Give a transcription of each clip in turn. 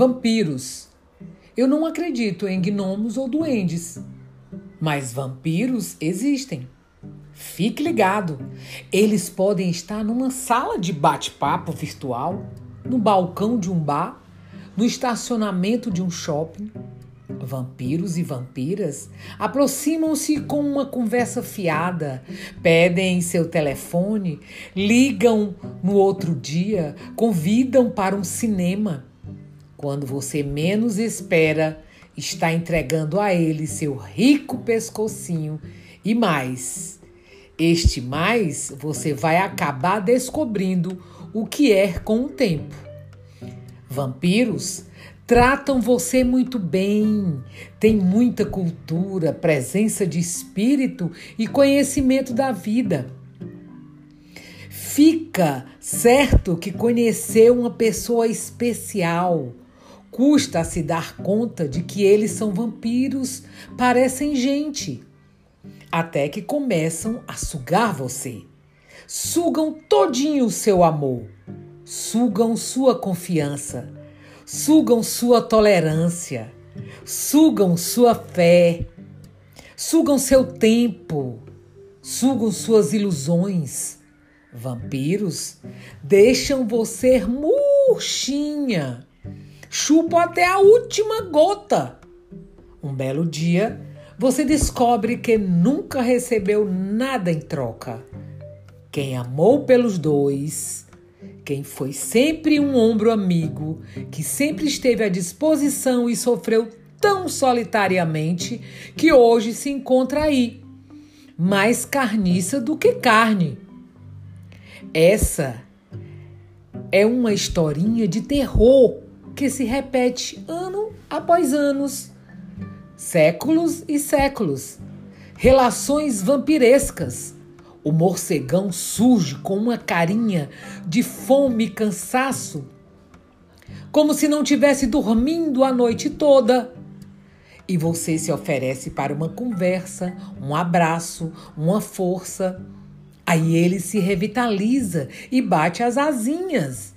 Vampiros. Eu não acredito em gnomos ou duendes, mas vampiros existem. Fique ligado, eles podem estar numa sala de bate-papo virtual, no balcão de um bar, no estacionamento de um shopping. Vampiros e vampiras aproximam-se com uma conversa fiada, pedem seu telefone, ligam no outro dia, convidam para um cinema. Quando você menos espera, está entregando a ele seu rico pescocinho e mais. Este mais você vai acabar descobrindo o que é com o tempo. Vampiros tratam você muito bem, têm muita cultura, presença de espírito e conhecimento da vida. Fica certo que conheceu uma pessoa especial. Custa se dar conta de que eles são vampiros, parecem gente. Até que começam a sugar você. Sugam todinho o seu amor. Sugam sua confiança sugam sua tolerância, sugam sua fé, sugam seu tempo, sugam suas ilusões. Vampiros deixam você murchinha, chupam até a última gota. Um belo dia, você descobre que nunca recebeu nada em troca. Quem amou pelos dois quem foi sempre um ombro amigo, que sempre esteve à disposição e sofreu tão solitariamente que hoje se encontra aí, mais carniça do que carne. Essa é uma historinha de terror que se repete ano após anos, séculos e séculos. Relações vampirescas o morcegão surge com uma carinha de fome e cansaço, como se não tivesse dormindo a noite toda. E você se oferece para uma conversa, um abraço, uma força. Aí ele se revitaliza e bate as asinhas.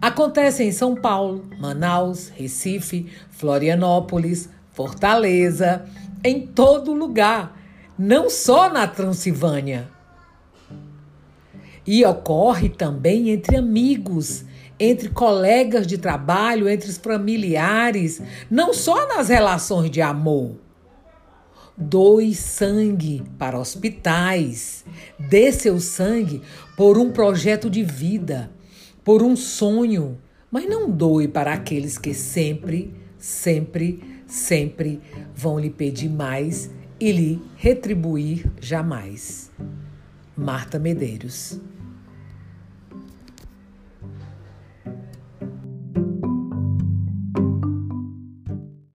Acontece em São Paulo, Manaus, Recife, Florianópolis, Fortaleza, em todo lugar, não só na Transilvânia. E ocorre também entre amigos, entre colegas de trabalho, entre os familiares, não só nas relações de amor. Doe sangue para hospitais. Dê seu sangue por um projeto de vida, por um sonho. Mas não doe para aqueles que sempre, sempre, sempre vão lhe pedir mais e lhe retribuir jamais. Marta Medeiros